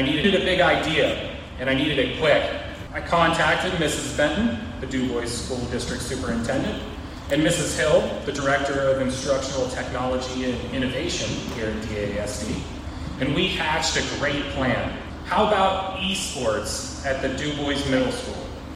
I needed a big idea, and I needed it quick. I contacted Mrs. Benton, the DuBois School District Superintendent, and Mrs. Hill, the Director of Instructional Technology and Innovation here at DASD, and we hatched a great plan. How about esports at the DuBois Middle School?